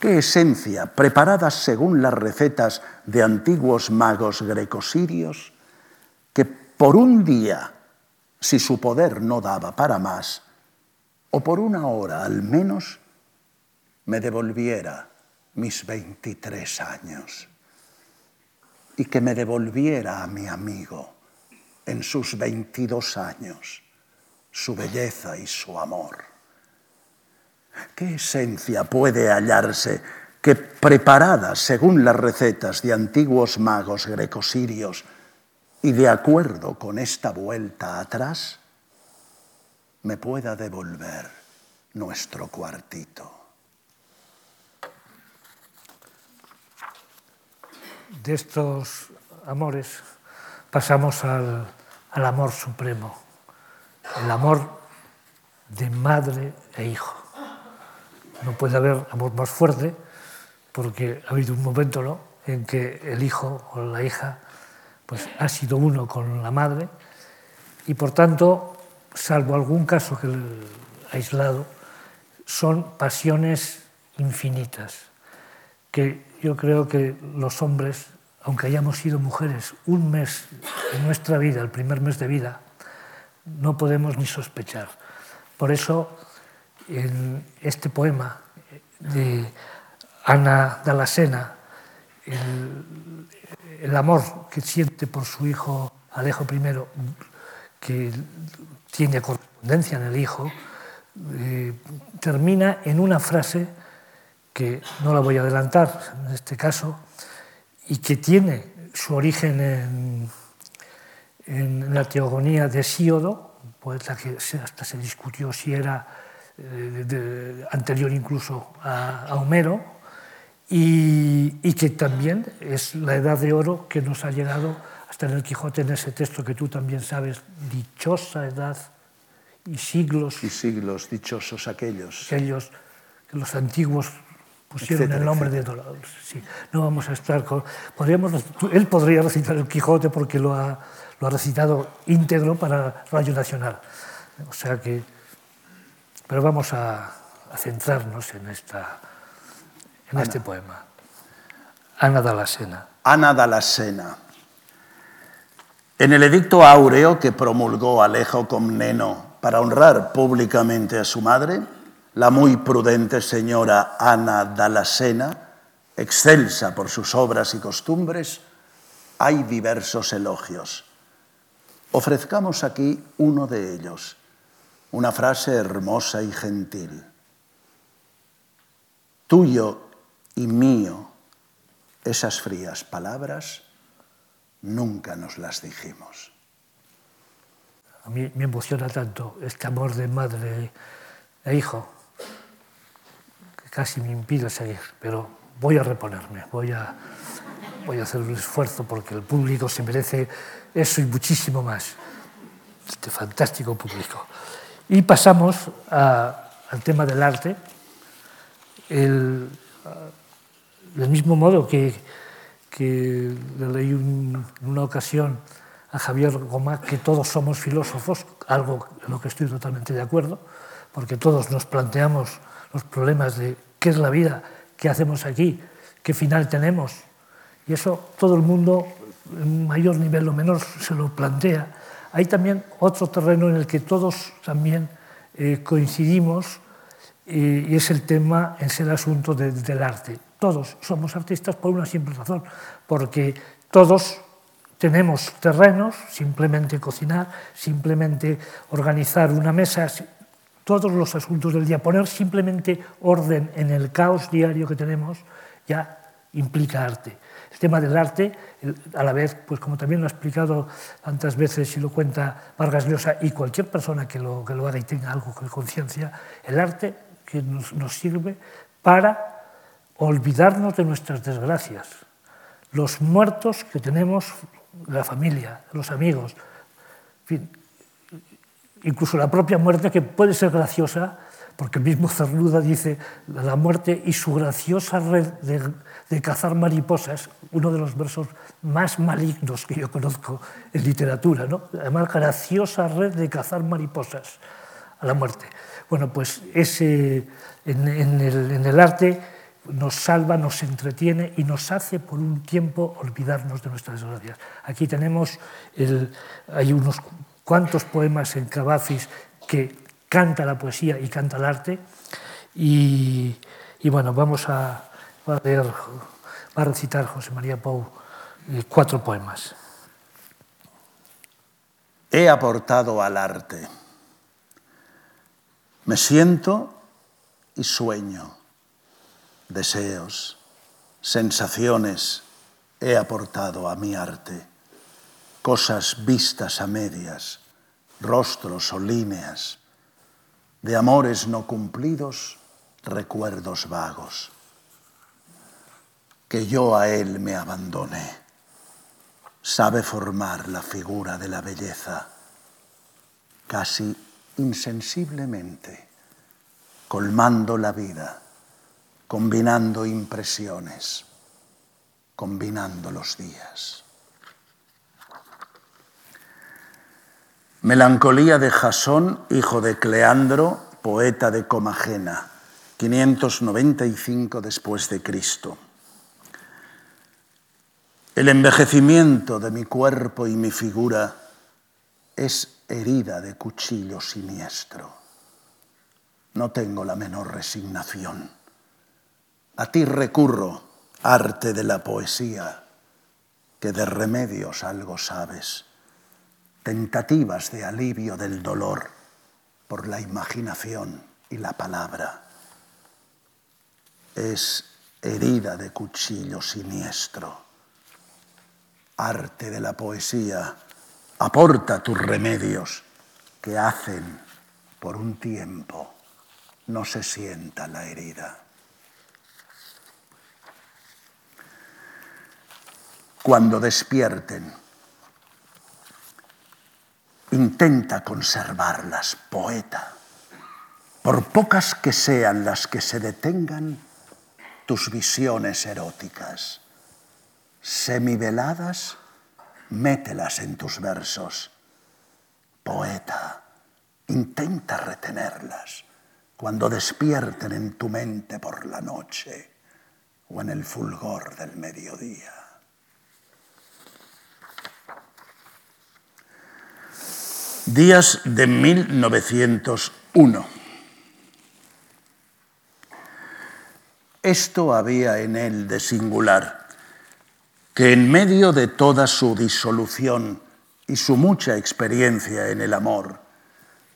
¿Qué esencia, preparadas según las recetas de antiguos magos grecosirios, que por un día, si su poder no daba para más, o por una hora al menos, me devolviera mis 23 años y que me devolviera a mi amigo en sus 22 años su belleza y su amor. ¿Qué esencia puede hallarse que preparada según las recetas de antiguos magos grecosirios y de acuerdo con esta vuelta atrás, me pueda devolver nuestro cuartito? De estos amores pasamos al, amor supremo, el amor de madre e hijo. No puede haber amor más fuerte porque ha habido un momento ¿no? en que el hijo o la hija pues, ha sido uno con la madre y por tanto, salvo algún caso que aislado, son pasiones infinitas que yo creo que los hombres, aunque hayamos sido mujeres un mes en nuestra vida, el primer mes de vida, no podemos ni sospechar. Por eso en este poema de Ana Dalasena, el, amor que siente por su hijo Alejo I, que tiene correspondencia en el hijo, eh, termina en una frase que no la voy a adelantar en este caso, y que tiene su origen en, en la teogonía de Síodo, poeta que hasta se discutió si era eh, anterior incluso a, Homero, y, y, que también es la edad de oro que nos ha llegado hasta en el Quijote, en ese texto que tú también sabes, dichosa edad y siglos. Y siglos, dichosos aquellos. Aquellos que los antiguos pusieron el nombre de Dolores. Sí, no vamos a estar con... Podríamos, él podría recitar el Quijote porque lo ha, lo ha recitado íntegro para Radio Nacional. O sea que pero vamos a, a centrarnos en, esta, en este poema. Ana Dalasena. Ana Dalasena. En el edicto áureo que promulgó Alejo Comneno para honrar públicamente a su madre, la muy prudente señora Ana Dalasena, excelsa por sus obras y costumbres, hay diversos elogios. Ofrezcamos aquí uno de ellos una frase hermosa y gentil. Tuyo y mío, esas frías palabras nunca nos las dijimos. A mí me emociona tanto este amor de madre e hijo casi me impide seguir, pero voy a reponerme, voy a, voy a hacer un esfuerzo porque el público se merece eso y muchísimo más, este fantástico público. Y pasamos al tema del arte, el, del mismo modo que, que le leí en una ocasión a Javier Gomá que todos somos filósofos, algo en lo que estoy totalmente de acuerdo, porque todos nos planteamos los problemas de qué es la vida, qué hacemos aquí, qué final tenemos. Y eso todo el mundo, en mayor nivel o menor, se lo plantea hay también otro terreno en el que todos también eh, coincidimos eh, y es el tema, es el asunto de, del arte. Todos somos artistas por una simple razón, porque todos tenemos terrenos, simplemente cocinar, simplemente organizar una mesa, todos los asuntos del día, poner simplemente orden en el caos diario que tenemos, ya implica arte. El tema del arte, a la vez, pues como también lo ha explicado tantas veces y lo cuenta Vargas Llosa y cualquier persona que lo, que lo haga y tenga algo con conciencia, el arte que nos, nos sirve para olvidarnos de nuestras desgracias, los muertos que tenemos, la familia, los amigos, en fin, incluso la propia muerte que puede ser graciosa, porque el mismo Cernuda dice la muerte y su graciosa red de, cazar mariposas, uno de los versos más malignos que yo conozco en literatura, ¿no? además graciosa red de cazar mariposas a la muerte. Bueno, pues ese, en, el, arte nos salva, nos entretiene y nos hace por un tiempo olvidarnos de nuestras desgracias. Aquí tenemos, el, hay unos cuantos poemas en Cavafis que canta la poesía y canta el arte. Y, y bueno, vamos a, a, leer, va a recitar José María Pou eh, cuatro poemas. He aportado al arte. Me siento y sueño deseos, sensaciones he aportado a mi arte, cosas vistas a medias, rostros o líneas, de amores no cumplidos, recuerdos vagos. Que yo a él me abandone, sabe formar la figura de la belleza, casi insensiblemente, colmando la vida combinando impresiones, combinando los días. Melancolía de Jasón, hijo de Cleandro, poeta de Comagena, 595 después de Cristo. El envejecimiento de mi cuerpo y mi figura es herida de cuchillo siniestro. No tengo la menor resignación a ti recurro, arte de la poesía, que de remedios algo sabes, tentativas de alivio del dolor por la imaginación y la palabra. Es herida de cuchillo siniestro. Arte de la poesía, aporta tus remedios que hacen por un tiempo no se sienta la herida. cuando despierten. Intenta conservarlas, poeta, por pocas que sean las que se detengan tus visiones eróticas. Semiveladas, mételas en tus versos. Poeta, intenta retenerlas cuando despierten en tu mente por la noche o en el fulgor del mediodía. Días de 1901. Esto había en él de singular, que en medio de toda su disolución y su mucha experiencia en el amor,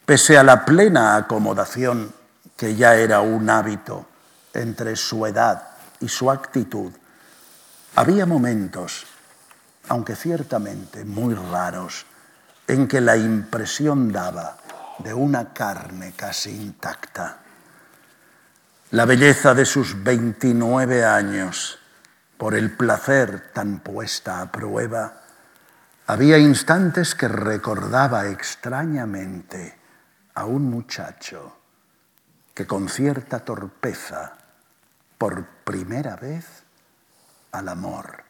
pese a la plena acomodación que ya era un hábito entre su edad y su actitud, había momentos, aunque ciertamente muy raros, en que la impresión daba de una carne casi intacta. La belleza de sus 29 años, por el placer tan puesta a prueba, había instantes que recordaba extrañamente a un muchacho que con cierta torpeza, por primera vez, al amor,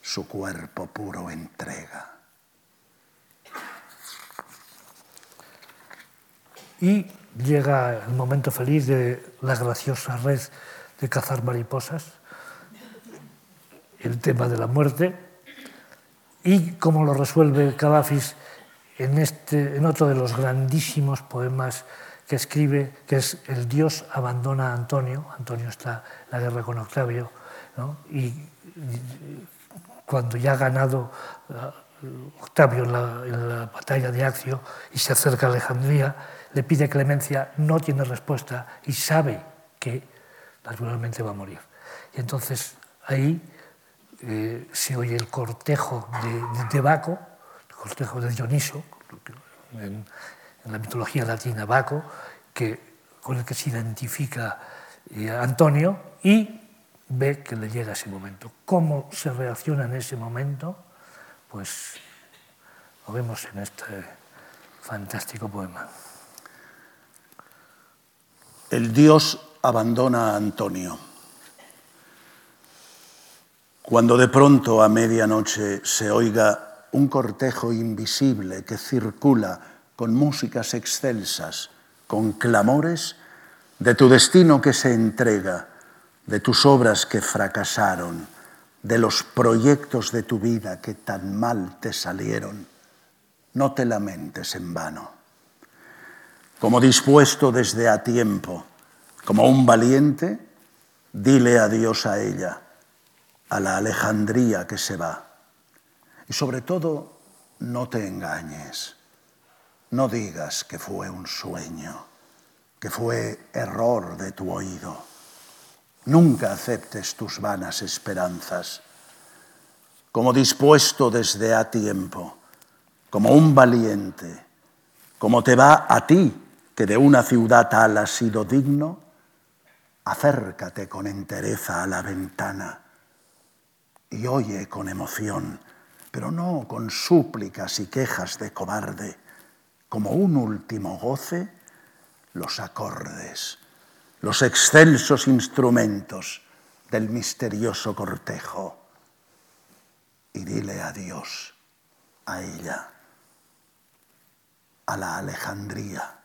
su cuerpo puro entrega. Y llega el momento feliz de la graciosa red de cazar mariposas, el tema de la muerte, y cómo lo resuelve Cavafis en, este, en otro de los grandísimos poemas que escribe, que es El Dios abandona a Antonio. Antonio está en la guerra con Octavio, y cuando ya ha ganado uh, Octavio en la, en la batalla de Accio y se acerca a Alejandría, le pide clemencia, no tiene respuesta y sabe que naturalmente va a morir. Y entonces ahí eh, se oye el cortejo de, Baco, el cortejo de Dioniso, en, la mitología latina Baco, que, con el que se identifica eh, Antonio y ve que le llega ese momento. ¿Cómo se reacciona en ese momento? Pues lo vemos en este fantástico poema. El Dios abandona a Antonio. Cuando de pronto a medianoche se oiga un cortejo invisible que circula con músicas excelsas, con clamores, de tu destino que se entrega, de tus obras que fracasaron, de los proyectos de tu vida que tan mal te salieron, no te lamentes en vano. Como dispuesto desde a tiempo, como un valiente, dile adiós a ella, a la Alejandría que se va. Y sobre todo, no te engañes, no digas que fue un sueño, que fue error de tu oído. Nunca aceptes tus vanas esperanzas. Como dispuesto desde a tiempo, como un valiente, como te va a ti, que de una ciudad tal has sido digno, acércate con entereza a la ventana y oye con emoción, pero no con súplicas y quejas de cobarde, como un último goce, los acordes, los excelsos instrumentos del misterioso cortejo. Y dile adiós a ella, a la Alejandría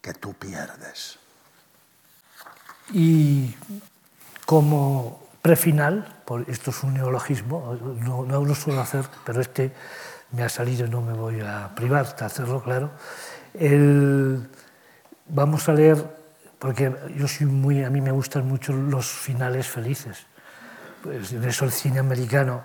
que tú pierdes. Y como prefinal, esto es un neologismo, no, no lo suelo hacer, pero este me ha salido y no me voy a privar de hacerlo, claro. El, vamos a leer, porque yo soy muy, a mí me gustan mucho los finales felices. Pues en eso el cine americano,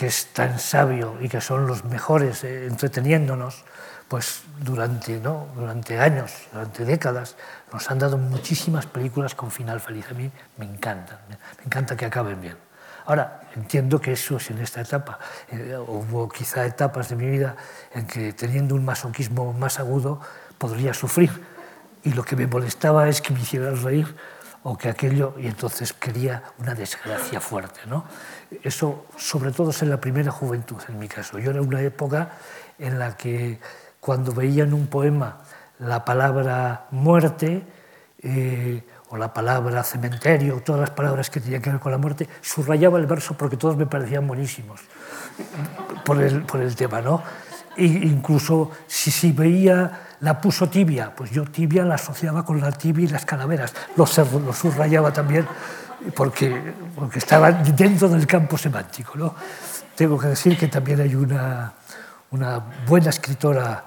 que es tan sabio y que son los mejores eh, entreteniéndonos, pues durante, ¿no? durante años, durante décadas, nos han dado muchísimas películas con final feliz. A mí me encanta, me encanta que acaben bien. Ahora, entiendo que eso es en esta etapa. Eh, hubo quizá etapas de mi vida en que teniendo un masoquismo más agudo podría sufrir. Y lo que me molestaba es que me hicieran reír o que aquello, y entonces quería una desgracia fuerte. ¿no? Eso, sobre todo, es en la primera juventud, en mi caso. Yo era una época en la que cuando veía en un poema la palabra muerte eh, o la palabra cementerio, todas las palabras que tenían que ver con la muerte, subrayaba el verso porque todos me parecían buenísimos por el, por el tema, ¿no? E incluso si, si veía la puso tibia, pues yo tibia la asociaba con la tibia y las calaveras, lo, lo subrayaba también porque, porque estaba dentro del campo semántico, ¿no? Tengo que decir que también hay una, una buena escritora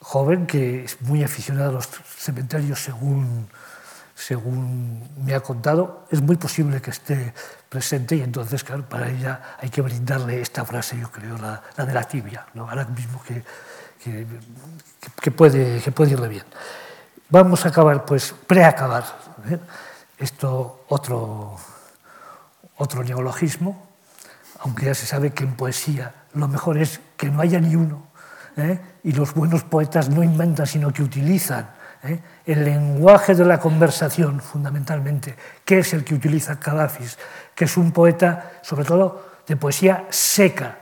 joven que es muy aficionada a los cementerios según, según me ha contado. Es muy posible que esté presente y entonces, claro, para ella hay que brindarle esta frase, yo creo, la, la de la tibia, ¿no? ahora mismo que, que, que, puede, que puede irle bien. Vamos a acabar, pues, preacabar. ¿eh? Esto, otro, otro neologismo, aunque ya se sabe que en poesía lo mejor es que no haya ni uno, ¿eh? y los buenos poetas no inventan, sino que utilizan ¿eh? el lenguaje de la conversación, fundamentalmente, que es el que utiliza Cavafis, que es un poeta, sobre todo, de poesía seca,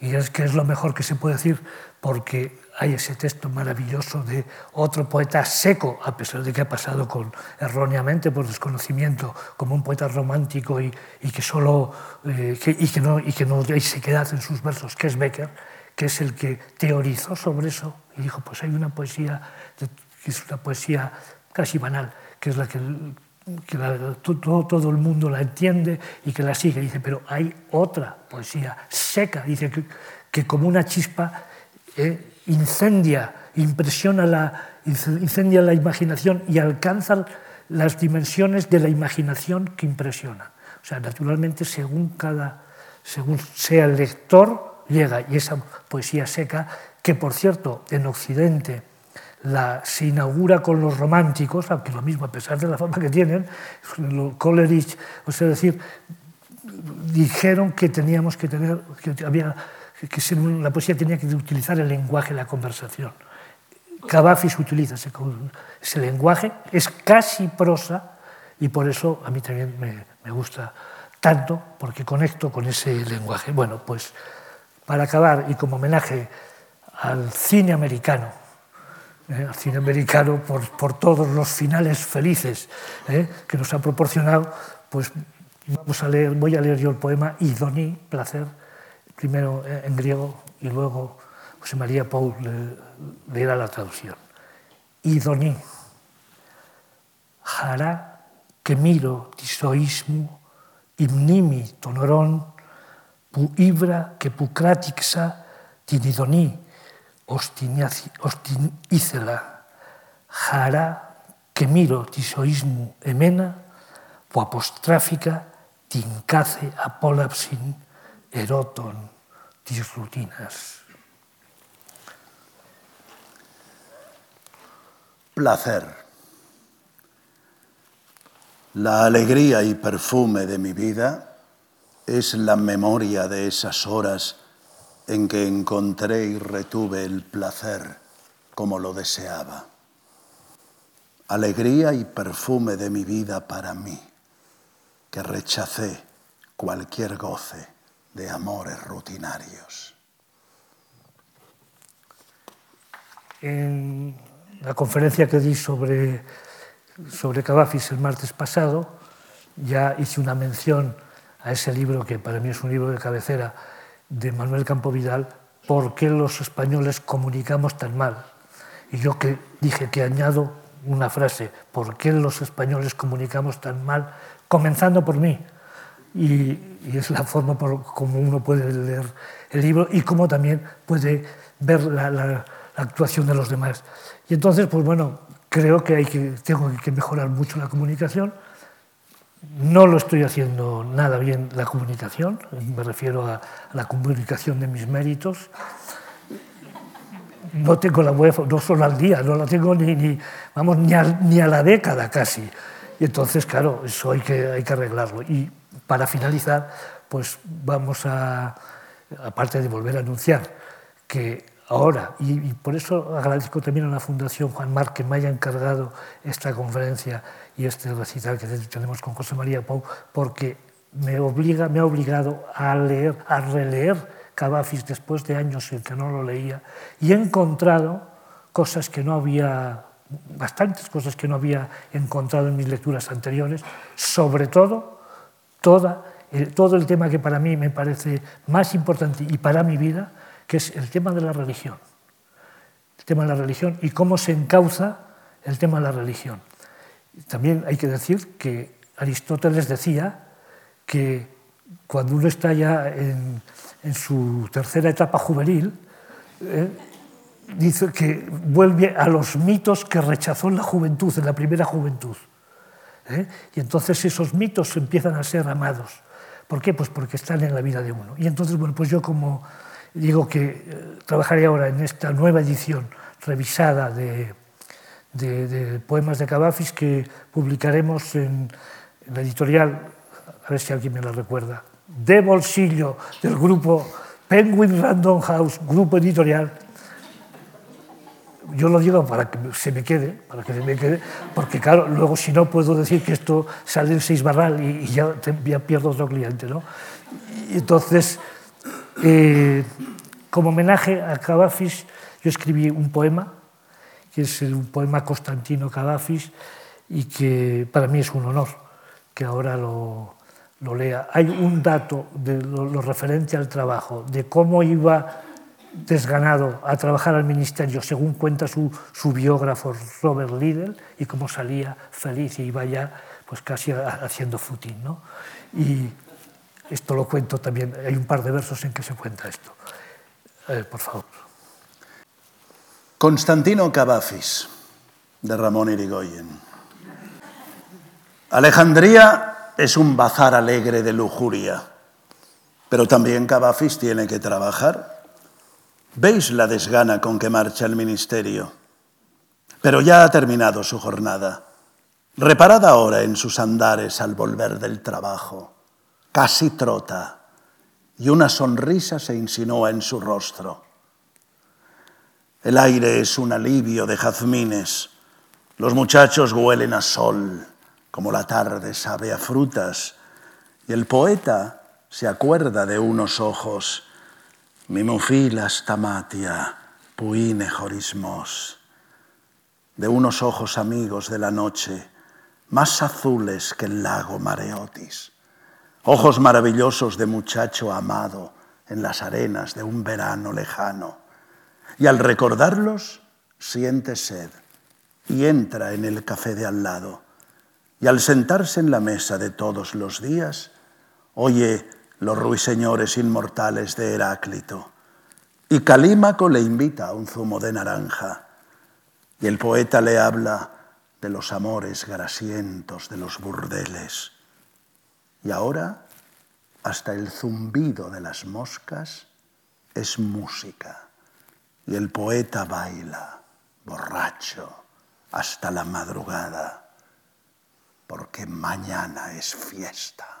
y es que es lo mejor que se puede decir, porque hay ese texto maravilloso de otro poeta seco, a pesar de que ha pasado con, erróneamente por desconocimiento como un poeta romántico y, y que solo eh, que, y que no y que no hay sequedad en sus versos, que es Becker, que es el que teorizó sobre eso y dijo, pues hay una poesía que es una poesía casi banal, que es la que, que la, todo, todo, el mundo la entiende y que la sigue. Dice, pero hay otra poesía seca, dice que, que como una chispa eh, incendia, impresiona la, incendia la imaginación y alcanza las dimensiones de la imaginación que impresiona. O sea, naturalmente, según, cada, según sea el lector, llega. Y esa poesía seca, que por cierto, en Occidente la, se inaugura con los románticos, aunque lo mismo, a pesar de la fama que tienen, Coleridge, o sea, decir, dijeron que teníamos que tener, que había que la poesía tenía que utilizar el lenguaje, la conversación. Cavafis utiliza ese, lenguaje, es casi prosa y por eso a mí también me, gusta tanto, porque conecto con ese lenguaje. Bueno, pues para acabar y como homenaje al cine americano, eh, al cine americano por, todos los finales felices eh, que nos ha proporcionado, pues vamos a leer, voy a leer yo el poema Idoni, placer, primero en griego y luego José María Paul le, le da la traducción. Idoní, hará que miro tisoísmo, imnimi tonorón, που ibra και που κράτηξα την ειδονή ως την, ως emena ήθελα. Χαρά tincace μύρο της ζωής. Eroton disrutinas. Placer. La alegría y perfume de mi vida es la memoria de esas horas en que encontré y retuve el placer como lo deseaba. Alegría y perfume de mi vida para mí, que rechacé cualquier goce de amores rutinarios. En la conferencia que di sobre, sobre el martes pasado, ya hice una mención a ese libro que para mí es un libro de cabecera, de Manuel Campo Vidal, ¿por qué los españoles comunicamos tan mal? Y yo que dije que añado una frase, ¿por qué los españoles comunicamos tan mal? Comenzando por mí. Y, es la forma por, como uno puede leer el libro y cómo también puede ver la, la, actuación de los demás. Y entonces, pues bueno, creo que, hay que tengo que mejorar mucho la comunicación no lo estoy haciendo nada bien la comunicación, me refiero a la comunicación de mis méritos. No tengo la web no solo al día, no la tengo ni, ni vamos, ni a, ni a, la década casi. Y entonces, claro, eso hay que, hay que arreglarlo. Y para finalizar, pues vamos a, aparte de volver a anunciar que ahora, y, y por eso agradezco también a la Fundación Juan Mar que me haya encargado esta conferencia y este recital que tenemos con José María Pau, porque me, obliga, me ha obligado a, leer, a releer Cavafis después de años en que no lo leía y he encontrado cosas que no había, bastantes cosas que no había encontrado en mis lecturas anteriores, sobre todo el, todo el tema que para mí me parece más importante y para mi vida, que es el tema de la religión. El tema de la religión y cómo se encauza el tema de la religión. También hay que decir que Aristóteles decía que cuando uno está ya en, en su tercera etapa juvenil, eh, dice que vuelve a los mitos que rechazó en la juventud, en la primera juventud. ¿Eh? Y entonces esos mitos empiezan a ser amados. ¿Por qué? Pues porque están en la vida de uno. Y entonces, bueno, pues yo como digo que eh, trabajaré ahora en esta nueva edición revisada de de, poemas de Cavafis que publicaremos en, en, la editorial, a ver si alguien me la recuerda, de bolsillo del grupo Penguin Random House, grupo editorial. Yo lo digo para que se me quede, para que se me quede, porque claro, luego si no puedo decir que esto sale en seis barral y, y ya, ya, pierdo otro cliente, ¿no? Y entonces, eh, como homenaje a Cavafis, yo escribí un poema que es un poema Constantino Cavafis y que para mí es un honor que ahora lo, lo lea. Hay un dato de lo, lo, referente al trabajo, de cómo iba desganado a trabajar al ministerio, según cuenta su, su biógrafo Robert Liddell, y cómo salía feliz y iba ya pues casi haciendo footing. ¿no? Y esto lo cuento también, hay un par de versos en que se cuenta esto. Por favor. Constantino Cavafis, de Ramón Irigoyen. Alejandría es un bazar alegre de lujuria, pero también Cavafis tiene que trabajar. ¿Veis la desgana con que marcha el ministerio? Pero ya ha terminado su jornada. Reparad ahora en sus andares al volver del trabajo. Casi trota y una sonrisa se insinúa en su rostro. El aire es un alivio de jazmines. Los muchachos huelen a sol, como la tarde sabe a frutas. Y el poeta se acuerda de unos ojos. Mimufila stamatia, puine jorismos. de unos ojos amigos de la noche, más azules que el lago Mareotis, ojos maravillosos de muchacho amado en las arenas de un verano lejano, y al recordarlos siente sed y entra en el café de al lado, y al sentarse en la mesa de todos los días, oye los ruiseñores inmortales de Heráclito, y Calímaco le invita a un zumo de naranja, y el poeta le habla de los amores grasientos de los burdeles. Y ahora, hasta el zumbido de las moscas es música, y el poeta baila, borracho, hasta la madrugada, porque mañana es fiesta.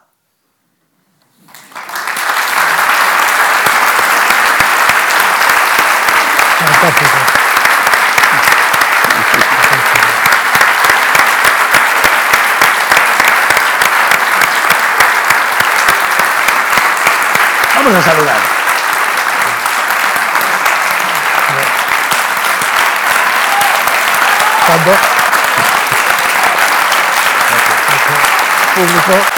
Vamos a saludar. Cuando público